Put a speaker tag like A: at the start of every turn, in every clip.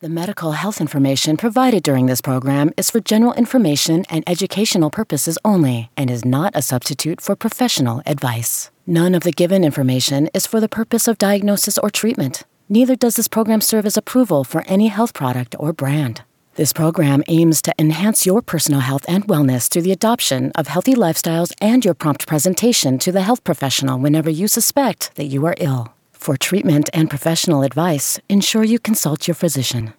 A: The medical health information provided during this program is for general information and educational purposes only and is not a substitute for professional advice. None of the given information is for the purpose of diagnosis or treatment. Neither does this program serve as approval for any health product or brand. This program aims to enhance your personal health and wellness through the adoption of healthy lifestyles and your prompt presentation to the health professional whenever you suspect that you are ill. For treatment and professional advice, ensure you consult your physician.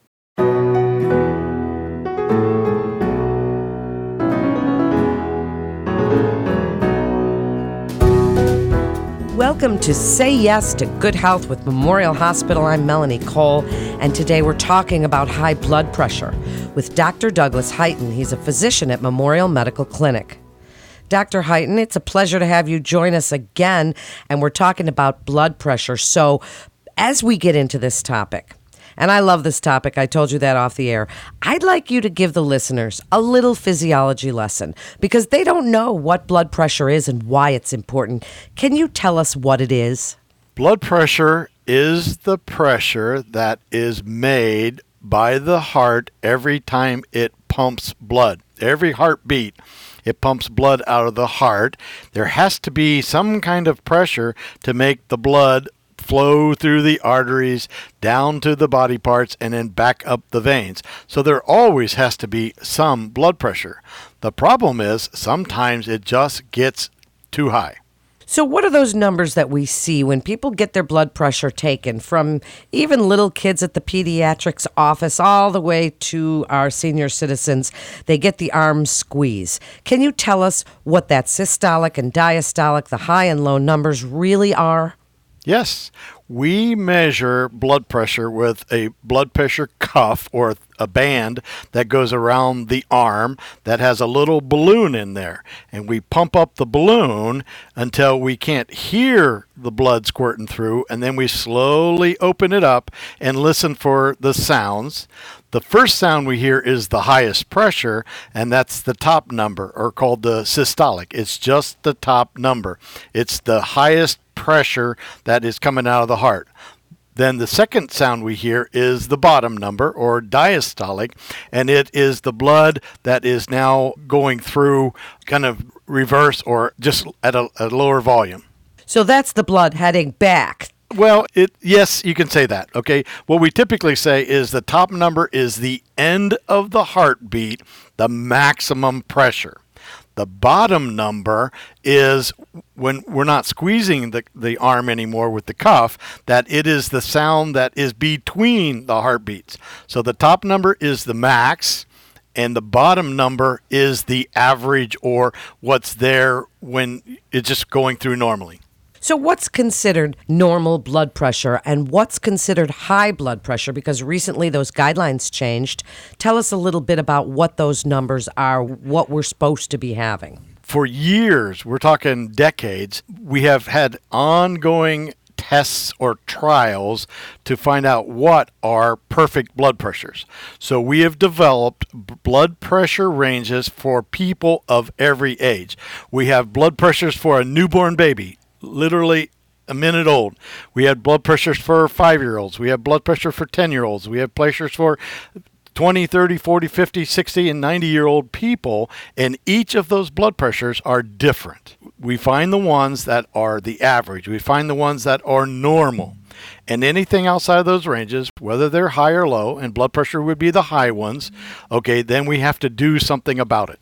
B: Welcome to Say Yes to Good Health with Memorial Hospital. I'm Melanie Cole, and today we're talking about high blood pressure with Dr. Douglas Heighton. He's a physician at Memorial Medical Clinic. Dr. Heighton, it's a pleasure to have you join us again, and we're talking about blood pressure. So, as we get into this topic, and I love this topic. I told you that off the air. I'd like you to give the listeners a little physiology lesson because they don't know what blood pressure is and why it's important. Can you tell us what it is?
C: Blood pressure is the pressure that is made by the heart every time it pumps blood. Every heartbeat, it pumps blood out of the heart. There has to be some kind of pressure to make the blood flow through the arteries down to the body parts and then back up the veins. So there always has to be some blood pressure. The problem is sometimes it just gets too high.
B: So, what are those numbers that we see when people get their blood pressure taken from even little kids at the pediatrics office all the way to our senior citizens? They get the arm squeeze. Can you tell us what that systolic and diastolic, the high and low numbers, really are?
C: Yes, we measure blood pressure with a blood pressure cuff or a band that goes around the arm that has a little balloon in there. And we pump up the balloon until we can't hear the blood squirting through. And then we slowly open it up and listen for the sounds. The first sound we hear is the highest pressure, and that's the top number, or called the systolic. It's just the top number. It's the highest pressure that is coming out of the heart. Then the second sound we hear is the bottom number or diastolic, and it is the blood that is now going through kind of reverse or just at a, a lower volume.
B: So that's the blood heading back.
C: Well, it yes, you can say that. Okay. What we typically say is the top number is the end of the heartbeat, the maximum pressure. The bottom number is when we're not squeezing the, the arm anymore with the cuff, that it is the sound that is between the heartbeats. So the top number is the max, and the bottom number is the average or what's there when it's just going through normally.
B: So, what's considered normal blood pressure and what's considered high blood pressure? Because recently those guidelines changed. Tell us a little bit about what those numbers are, what we're supposed to be having.
C: For years, we're talking decades, we have had ongoing tests or trials to find out what are perfect blood pressures. So we have developed blood pressure ranges for people of every age. We have blood pressures for a newborn baby, literally a minute old. We had blood pressures for five year olds. We have blood pressure for 10 year olds. We have pressures for 20, 30, 40, 50, 60, and 90 year old people. And each of those blood pressures are different. We find the ones that are the average, we find the ones that are normal. And anything outside of those ranges, whether they're high or low, and blood pressure would be the high ones, okay, then we have to do something about it.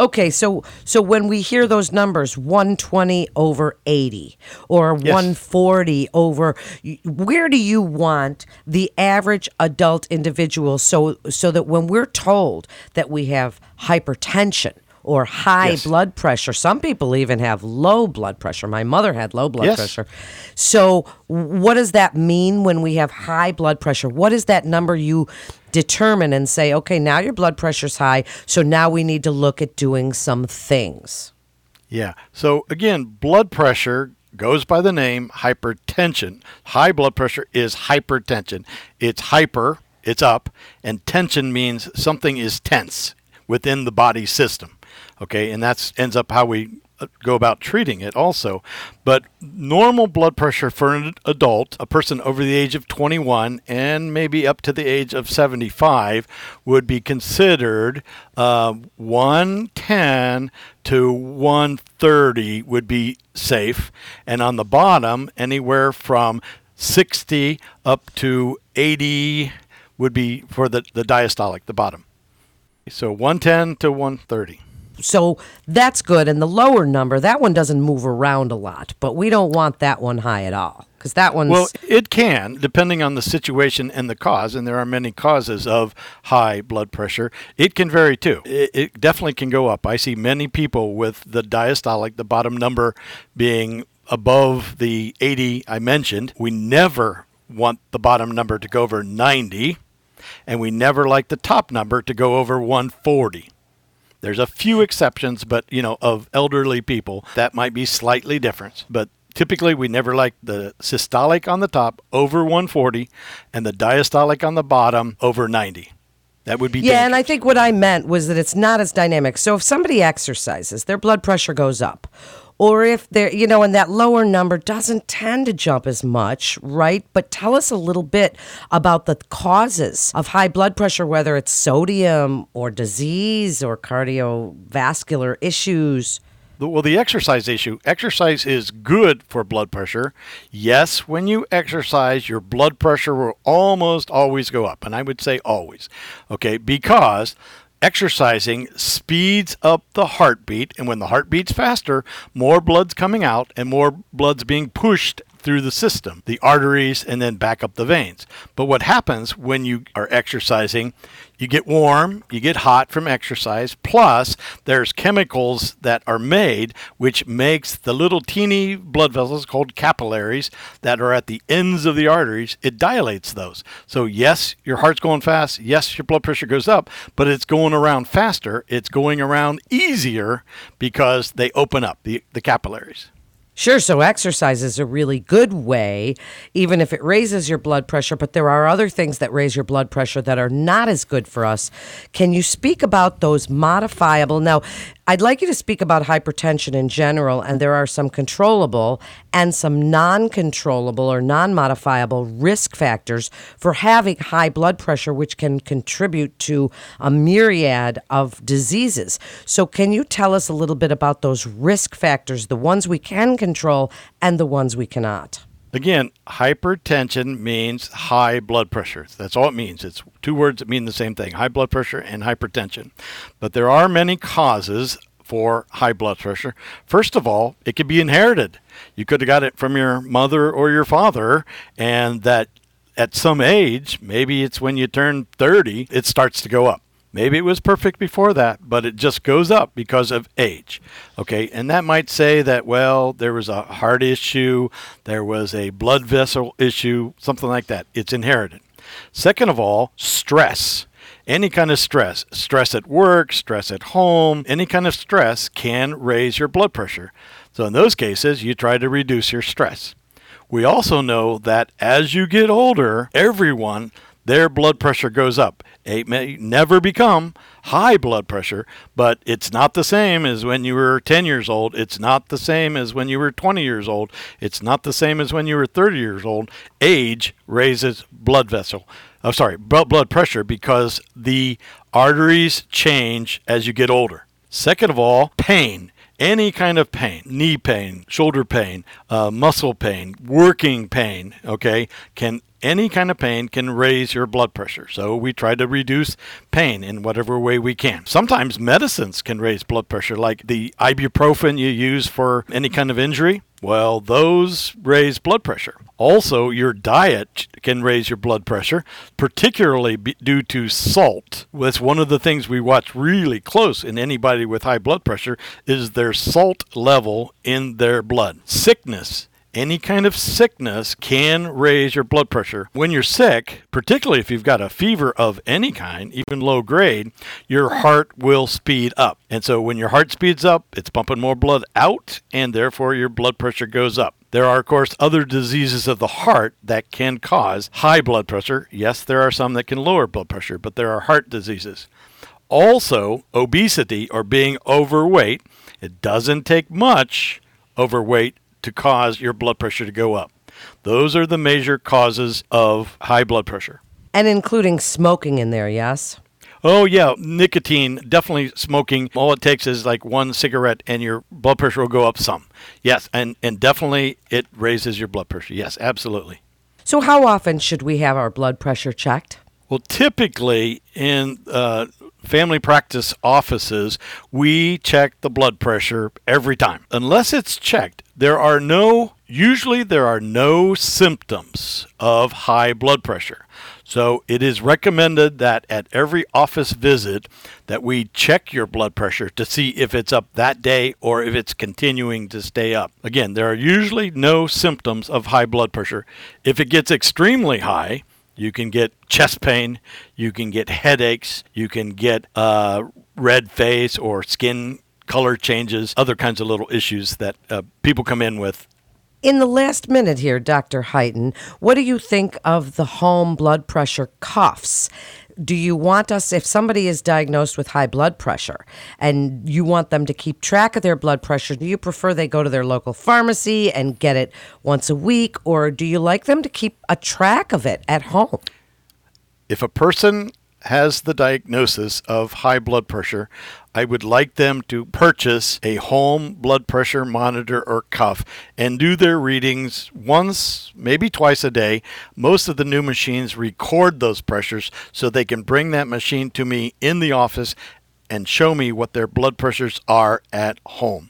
B: Okay, so so when we hear those numbers 120 over 80 or yes. 140 over where do you want the average adult individual so so that when we're told that we have hypertension or high yes. blood pressure. Some people even have low blood pressure. My mother had low blood yes. pressure. So, what does that mean when we have high blood pressure? What is that number you determine and say, okay, now your blood pressure's high, so now we need to look at doing some things.
C: Yeah. So again, blood pressure goes by the name hypertension. High blood pressure is hypertension. It's hyper, it's up, and tension means something is tense within the body system. Okay, and that's ends up how we uh, go about treating it also. But normal blood pressure for an adult, a person over the age of 21 and maybe up to the age of 75, would be considered uh, 110 to 130 would be safe. And on the bottom, anywhere from 60 up to 80 would be for the, the diastolic, the bottom. So 110 to 130.
B: So that's good. And the lower number, that one doesn't move around a lot, but we don't want that one high at all because that one's.
C: Well, it can, depending on the situation and the cause, and there are many causes of high blood pressure. It can vary too. It, it definitely can go up. I see many people with the diastolic, the bottom number being above the 80 I mentioned. We never want the bottom number to go over 90, and we never like the top number to go over 140. There's a few exceptions, but you know, of elderly people, that might be slightly different. But typically, we never like the systolic on the top over 140 and the diastolic on the bottom over 90. That would be
B: yeah,
C: dangerous.
B: and I think what I meant was that it's not as dynamic. So if somebody exercises, their blood pressure goes up. Or if they're, you know, and that lower number doesn't tend to jump as much, right? But tell us a little bit about the causes of high blood pressure, whether it's sodium or disease or cardiovascular issues.
C: Well, the exercise issue exercise is good for blood pressure. Yes, when you exercise, your blood pressure will almost always go up. And I would say always, okay, because exercising speeds up the heartbeat. And when the heart beats faster, more blood's coming out and more blood's being pushed through the system, the arteries, and then back up the veins. But what happens when you are exercising, you get warm, you get hot from exercise, plus there's chemicals that are made which makes the little teeny blood vessels called capillaries that are at the ends of the arteries, it dilates those. So yes, your heart's going fast, yes, your blood pressure goes up, but it's going around faster, it's going around easier because they open up the, the capillaries.
B: Sure, so exercise is a really good way, even if it raises your blood pressure, but there are other things that raise your blood pressure that are not as good for us. Can you speak about those modifiable? Now, I'd like you to speak about hypertension in general, and there are some controllable and some non controllable or non modifiable risk factors for having high blood pressure, which can contribute to a myriad of diseases. So, can you tell us a little bit about those risk factors, the ones we can control and the ones we cannot?
C: Again, hypertension means high blood pressure. That's all it means. It's two words that mean the same thing high blood pressure and hypertension. But there are many causes for high blood pressure. First of all, it could be inherited. You could have got it from your mother or your father, and that at some age, maybe it's when you turn 30, it starts to go up. Maybe it was perfect before that, but it just goes up because of age. Okay, and that might say that, well, there was a heart issue, there was a blood vessel issue, something like that. It's inherited. Second of all, stress. Any kind of stress, stress at work, stress at home, any kind of stress can raise your blood pressure. So, in those cases, you try to reduce your stress. We also know that as you get older, everyone their blood pressure goes up. It may never become high blood pressure, but it's not the same as when you were 10 years old. It's not the same as when you were 20 years old. It's not the same as when you were 30 years old. Age raises blood vessel. Oh, sorry, blood pressure because the arteries change as you get older. Second of all, pain any kind of pain, knee pain, shoulder pain, uh, muscle pain, working pain, okay, can any kind of pain can raise your blood pressure. So we try to reduce pain in whatever way we can. Sometimes medicines can raise blood pressure, like the ibuprofen you use for any kind of injury. Well, those raise blood pressure. Also, your diet can raise your blood pressure, particularly due to salt. That's one of the things we watch really close in anybody with high blood pressure is their salt level in their blood. Sickness any kind of sickness can raise your blood pressure. When you're sick, particularly if you've got a fever of any kind, even low grade, your heart will speed up. And so when your heart speeds up, it's pumping more blood out, and therefore your blood pressure goes up. There are, of course, other diseases of the heart that can cause high blood pressure. Yes, there are some that can lower blood pressure, but there are heart diseases. Also, obesity or being overweight It doesn't take much overweight to cause your blood pressure to go up. Those are the major causes of high blood pressure.
B: And including smoking in there, yes?
C: Oh, yeah, nicotine, definitely smoking. All it takes is like one cigarette and your blood pressure will go up some. Yes, and, and definitely it raises your blood pressure. Yes, absolutely.
B: So, how often should we have our blood pressure checked?
C: Well, typically in uh, family practice offices, we check the blood pressure every time. Unless it's checked, there are no, usually, there are no symptoms of high blood pressure. So it is recommended that at every office visit that we check your blood pressure to see if it's up that day or if it's continuing to stay up. Again, there are usually no symptoms of high blood pressure. If it gets extremely high, you can get chest pain, you can get headaches, you can get a red face or skin color changes, other kinds of little issues that uh, people come in with
B: in the last minute here, Dr. Heighton, what do you think of the home blood pressure cuffs? Do you want us, if somebody is diagnosed with high blood pressure and you want them to keep track of their blood pressure, do you prefer they go to their local pharmacy and get it once a week, or do you like them to keep a track of it at home?
C: If a person has the diagnosis of high blood pressure, I would like them to purchase a home blood pressure monitor or cuff and do their readings once, maybe twice a day. Most of the new machines record those pressures so they can bring that machine to me in the office and show me what their blood pressures are at home.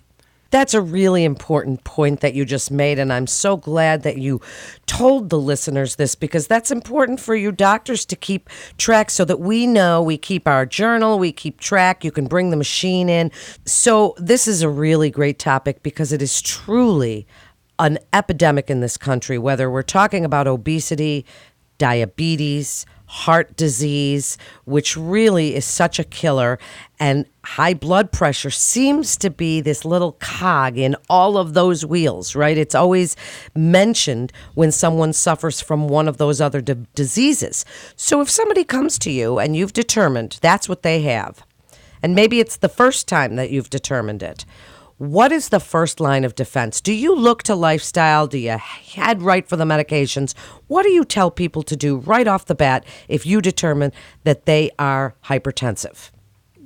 B: That's a really important point that you just made. And I'm so glad that you told the listeners this because that's important for you doctors to keep track so that we know we keep our journal, we keep track. You can bring the machine in. So, this is a really great topic because it is truly an epidemic in this country, whether we're talking about obesity, diabetes, heart disease, which really is such a killer. And high blood pressure seems to be this little cog in all of those wheels, right? It's always mentioned when someone suffers from one of those other d- diseases. So if somebody comes to you and you've determined that's what they have, and maybe it's the first time that you've determined it, what is the first line of defense? Do you look to lifestyle? Do you head right for the medications? What do you tell people to do right off the bat if you determine that they are hypertensive?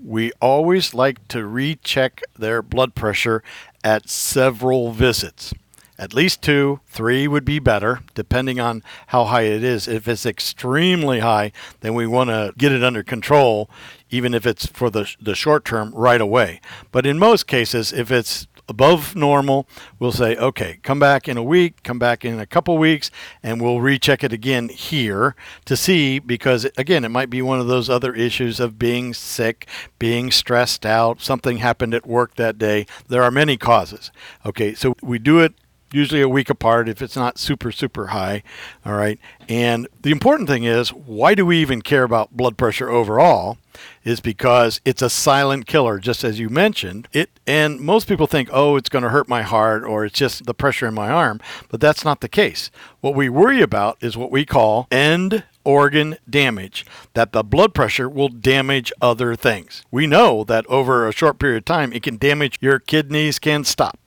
C: We always like to recheck their blood pressure at several visits. At least two, three would be better, depending on how high it is. If it's extremely high, then we want to get it under control, even if it's for the, the short term right away. But in most cases, if it's above normal, we'll say, okay, come back in a week, come back in a couple weeks, and we'll recheck it again here to see because, again, it might be one of those other issues of being sick, being stressed out, something happened at work that day. There are many causes. Okay, so we do it usually a week apart if it's not super, super high. All right. And the important thing is why do we even care about blood pressure overall? Is because it's a silent killer, just as you mentioned. It and most people think, oh, it's going to hurt my heart or it's just the pressure in my arm, but that's not the case. What we worry about is what we call end organ damage, that the blood pressure will damage other things. We know that over a short period of time, it can damage your kidneys, can stop.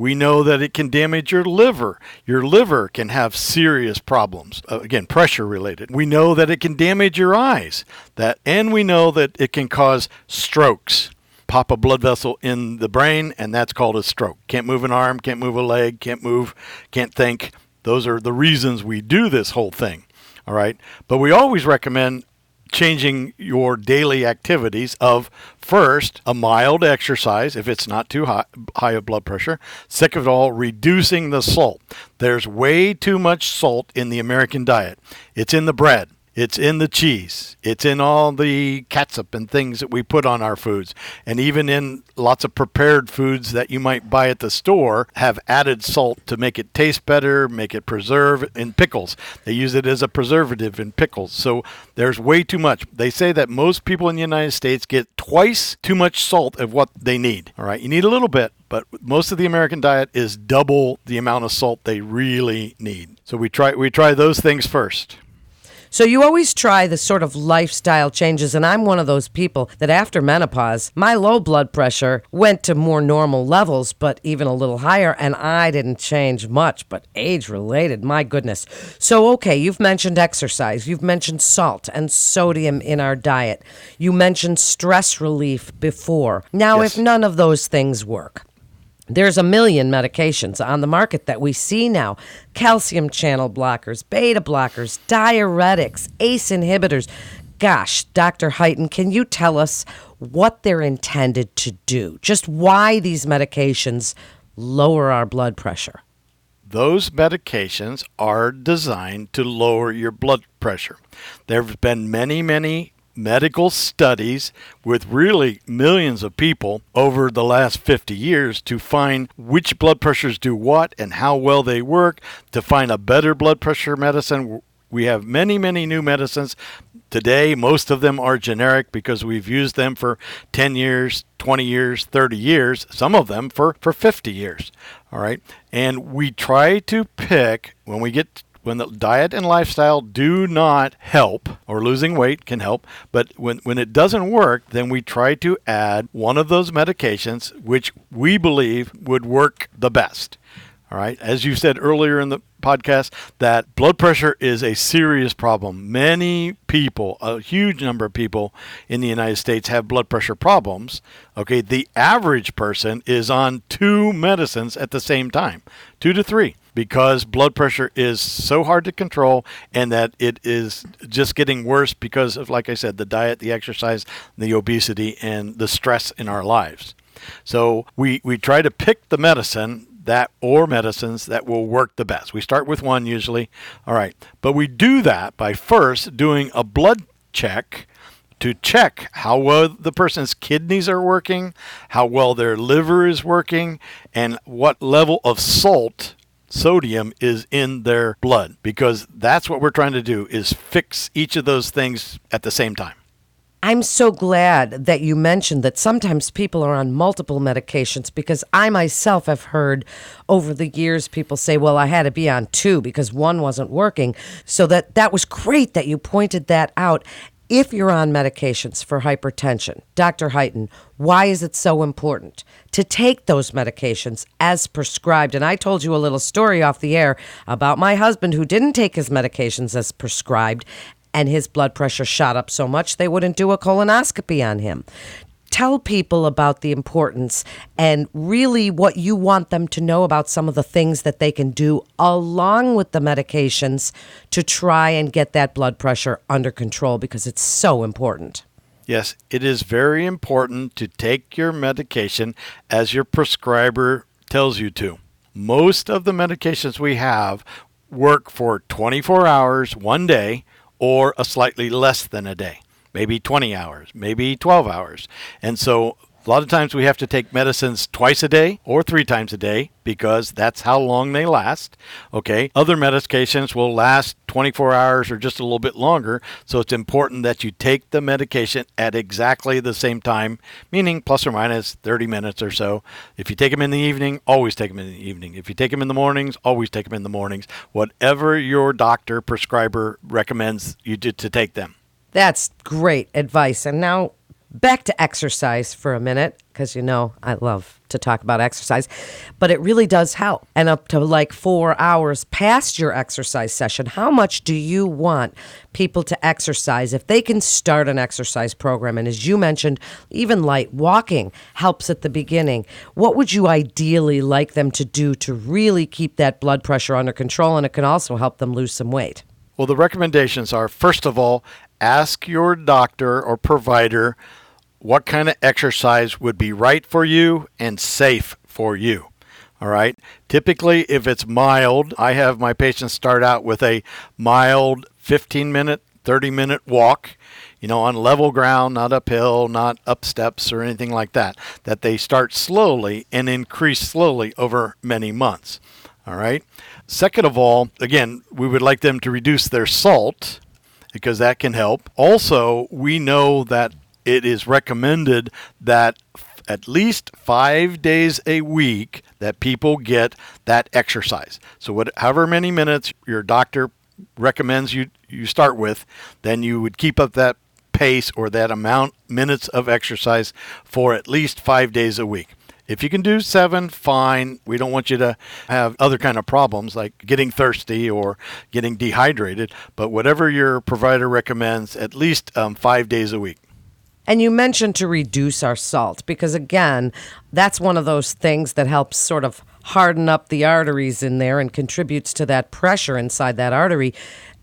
C: We know that it can damage your liver. Your liver can have serious problems, uh, again, pressure related. We know that it can damage your eyes. That and we know that it can cause strokes. Pop a blood vessel in the brain and that's called a stroke. Can't move an arm, can't move a leg, can't move, can't think. Those are the reasons we do this whole thing. All right? But we always recommend changing your daily activities of first a mild exercise if it's not too high, high of blood pressure. Second of all reducing the salt. There's way too much salt in the american diet. It's in the bread it's in the cheese. It's in all the catsup and things that we put on our foods. And even in lots of prepared foods that you might buy at the store have added salt to make it taste better, make it preserve in pickles. They use it as a preservative in pickles. So there's way too much. They say that most people in the United States get twice too much salt of what they need. All right. You need a little bit, but most of the American diet is double the amount of salt they really need. So we try we try those things first.
B: So you always try the sort of lifestyle changes. And I'm one of those people that after menopause, my low blood pressure went to more normal levels, but even a little higher. And I didn't change much, but age related, my goodness. So, okay, you've mentioned exercise, you've mentioned salt and sodium in our diet, you mentioned stress relief before. Now,
C: Yes.
B: if none of those things work, there's a million medications on the market that we see now calcium channel blockers, beta blockers, diuretics, ACE inhibitors. Gosh, Dr. Heighton, can you tell us what they're intended to do? Just why these medications lower our blood pressure?
C: Those medications are designed to lower your blood pressure. There have been many, many medical studies with really millions of people over the last 50 years to find which blood pressures do what and how well they work, to find a better blood pressure medicine. We have many, many new medicines. Today, most of them are generic because we've used them for 10 years, 20 years, 30 years, some of them for, for 50 years. All right. And we try to pick when we get when the diet and lifestyle do not help or losing weight can help but when, when it doesn't work then we try to add one of those medications which we believe would work the best. All right? As you said earlier in the podcast that blood pressure is a serious problem. Many people a huge number of people in the united states have blood pressure problems. Okay? The average person is on two medicines at the same time two to three because blood pressure is so hard to control and that it is just getting worse because of like I said the diet, the exercise, the obesity and the stress in our lives. So we we try to pick the medicine that or medicines that will work the best. We start with one usually. All right. But we do that by first doing a blood check to check how well the person's kidneys are working, how well their liver is working, and what level of salt sodium is in their blood because that's what we're trying to do is fix each of those things at the same time.
B: I'm so glad that you mentioned that sometimes people are on multiple medications because I myself have heard over the years people say, "Well, I had to be on two because one wasn't working." So that that was great that you pointed that out. If you're on medications for hypertension, Dr. Heighton, why is it so important to take those medications as prescribed? And I told you a little story off the air about my husband who didn't take his medications as prescribed and his blood pressure shot up so much they wouldn't do a colonoscopy on him. Tell people about the importance and really what you want them to know about some of the things that they can do along with the medications to try and get that blood pressure under control because it's so important.
C: Yes, it is very important to take your medication as your prescriber tells you to. Most of the medications we have work for 24 hours, one day, or a slightly less than a day, maybe 20 hours, maybe 12 hours. And so a lot of times we have to take medicines twice a day or three times a day because that's how long they last. Okay. Other medications will last 24 hours or just a little bit longer. So it's important that you take the medication at exactly the same time, meaning plus or minus 30 minutes or so. If you take them in the evening, always take them in the evening. If you take them in the mornings, always take them in the mornings. Whatever your doctor, prescriber recommends you to, to take them.
B: That's great advice. And now back to exercise for a minute because you know I love to talk about exercise, but it really does help. And up to like four hours past your exercise session, how much do you want people to exercise if they can start an exercise program? And as you mentioned, even light walking helps at the beginning. What would you ideally like them to do to really keep that blood pressure under control? And it can also help them lose some weight.
C: Well, the recommendations are first of all, ask your doctor or provider what kind of exercise would be right for you and safe for you. All right. Typically, if it's mild, I have my patients start out with a mild 15 minute, 30 minute walk, you know, on level ground, not uphill, not up steps or anything like that. That they start slowly and increase slowly over many months. All right. Second of all, again, we would like them to reduce their salt because that can help. Also, we know that it is recommended that at least five days a week that people get that exercise. So, what, however many minutes your doctor recommends you you start with, then you would keep up that pace or that amount minutes of exercise for at least 5 days a week. If you can do 7, fine. We don't want you to have other kind of problems like getting thirsty or getting dehydrated, but whatever your provider recommends, at least um, 5 days a week.
B: And you mentioned to reduce our salt because, again, that's one of those things that helps sort of harden up the arteries in there and contributes to that pressure inside that artery.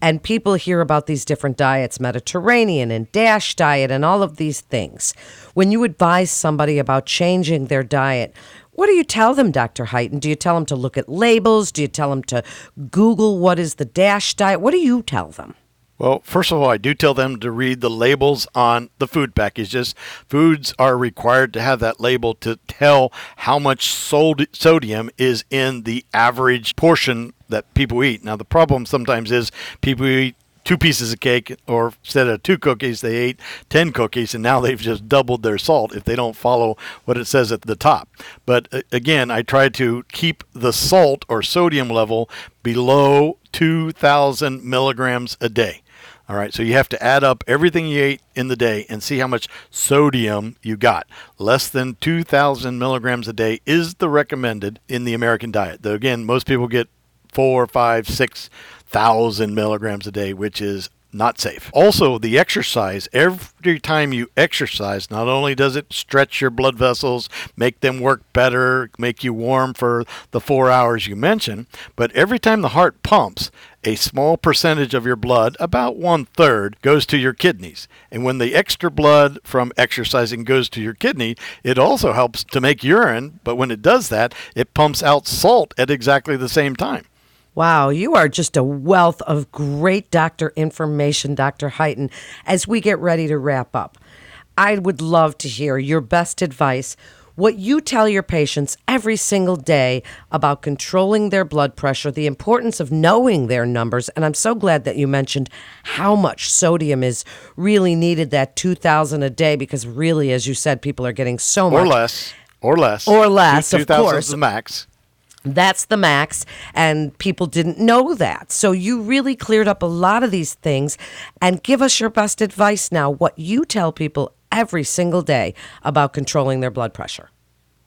B: And people hear about these different diets, Mediterranean and DASH diet, and all of these things. When you advise somebody about changing their diet, what do you tell them, Dr. Heighton? Do you tell them to look at labels? Do you tell them to Google what is the DASH diet? What do you tell them?
C: Well, first of all, I do tell them to read the labels on the food packages. Foods are required to have that label to tell how much sodium is in the average portion that people eat. Now, the problem sometimes is people eat two pieces of cake, or instead of two cookies, they ate 10 cookies, and now they've just doubled their salt if they don't follow what it says at the top. But uh, again, I try to keep the salt or sodium level below 2,000 milligrams a day. All right, so you have to add up everything you ate in the day and see how much sodium you got. Less than 2,000 milligrams a day is the recommended in the American diet. Though again, most people get four, five, six thousand milligrams a day, which is not safe. Also, the exercise, every time you exercise, not only does it stretch your blood vessels, make them work better, make you warm for the four hours you mentioned, but every time the heart pumps, a small percentage of your blood, about one third, goes to your kidneys. And when the extra blood from exercising goes to your kidney, it also helps to make urine, but when it does that, it pumps out salt at exactly the same time.
B: Wow, you are just a wealth of great doctor information, Dr. Heighton. As we get ready to wrap up, I would love to hear your best advice, what you tell your patients every single day about controlling their blood pressure, the importance of knowing their numbers. And I'm so glad that you mentioned how much sodium is really needed, that 2,000 a day, because really, as you said, people are getting so much.
C: Or less. Or less.
B: Or less, Two, of course.
C: is the max.
B: That's the max, and people didn't know that. So you really cleared up a lot of these things. And give us your best advice now what you tell people every single day about controlling their blood pressure.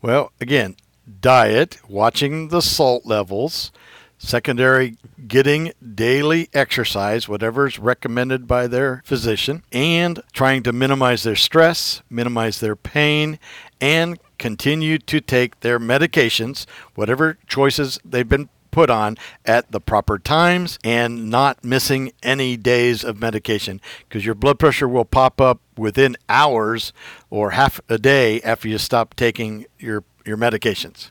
C: Well, again, diet, watching the salt levels, secondary, getting daily exercise, whatever is recommended by their physician, and trying to minimize their stress, minimize their pain, and continue to take their medications, whatever choices they've been put on at the proper times and not missing any days of medication because your blood pressure will pop up within hours or half a day after you stop taking your your medications.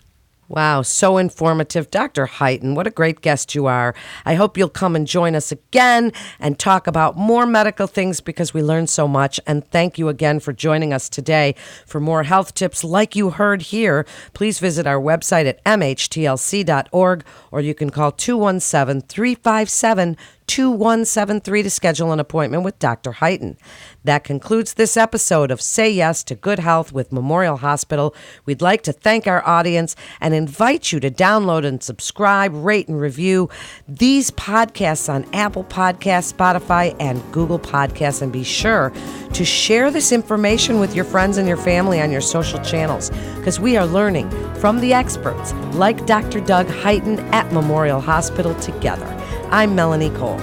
B: Wow, so informative. Dr. Heighton, what a great guest you are. I hope you'll come and join us again and talk about more medical things because we learned so much. And thank you again for joining us today. For more health tips like you heard here, please visit our website at mhtlc.org or you can call 217 357 2173 to schedule an appointment with Dr. Heighton. That concludes this episode of Say Yes to Good Health with Memorial Hospital. We'd like to thank our audience and invite you to download and subscribe, rate, and review these podcasts on Apple Podcasts, Spotify, and Google Podcasts. And be sure to share this information with your friends and your family on your social channels because we are learning from the experts like Dr. Doug Heighton at Memorial Hospital together. I'm Melanie Cole.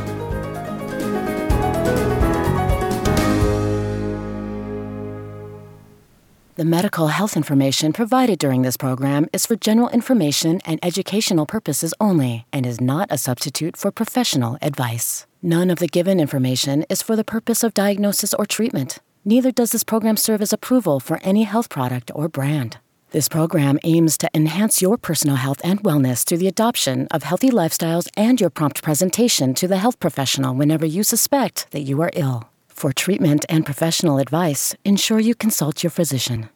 A: The medical health information provided during this program is for general information and educational purposes only and is not a substitute for professional advice. None of the given information is for the purpose of diagnosis or treatment. Neither does this program serve as approval for any health product or brand. This program aims to enhance your personal health and wellness through the adoption of healthy lifestyles and your prompt presentation to the health professional whenever you suspect that you are ill. For treatment and professional advice, ensure you consult your physician.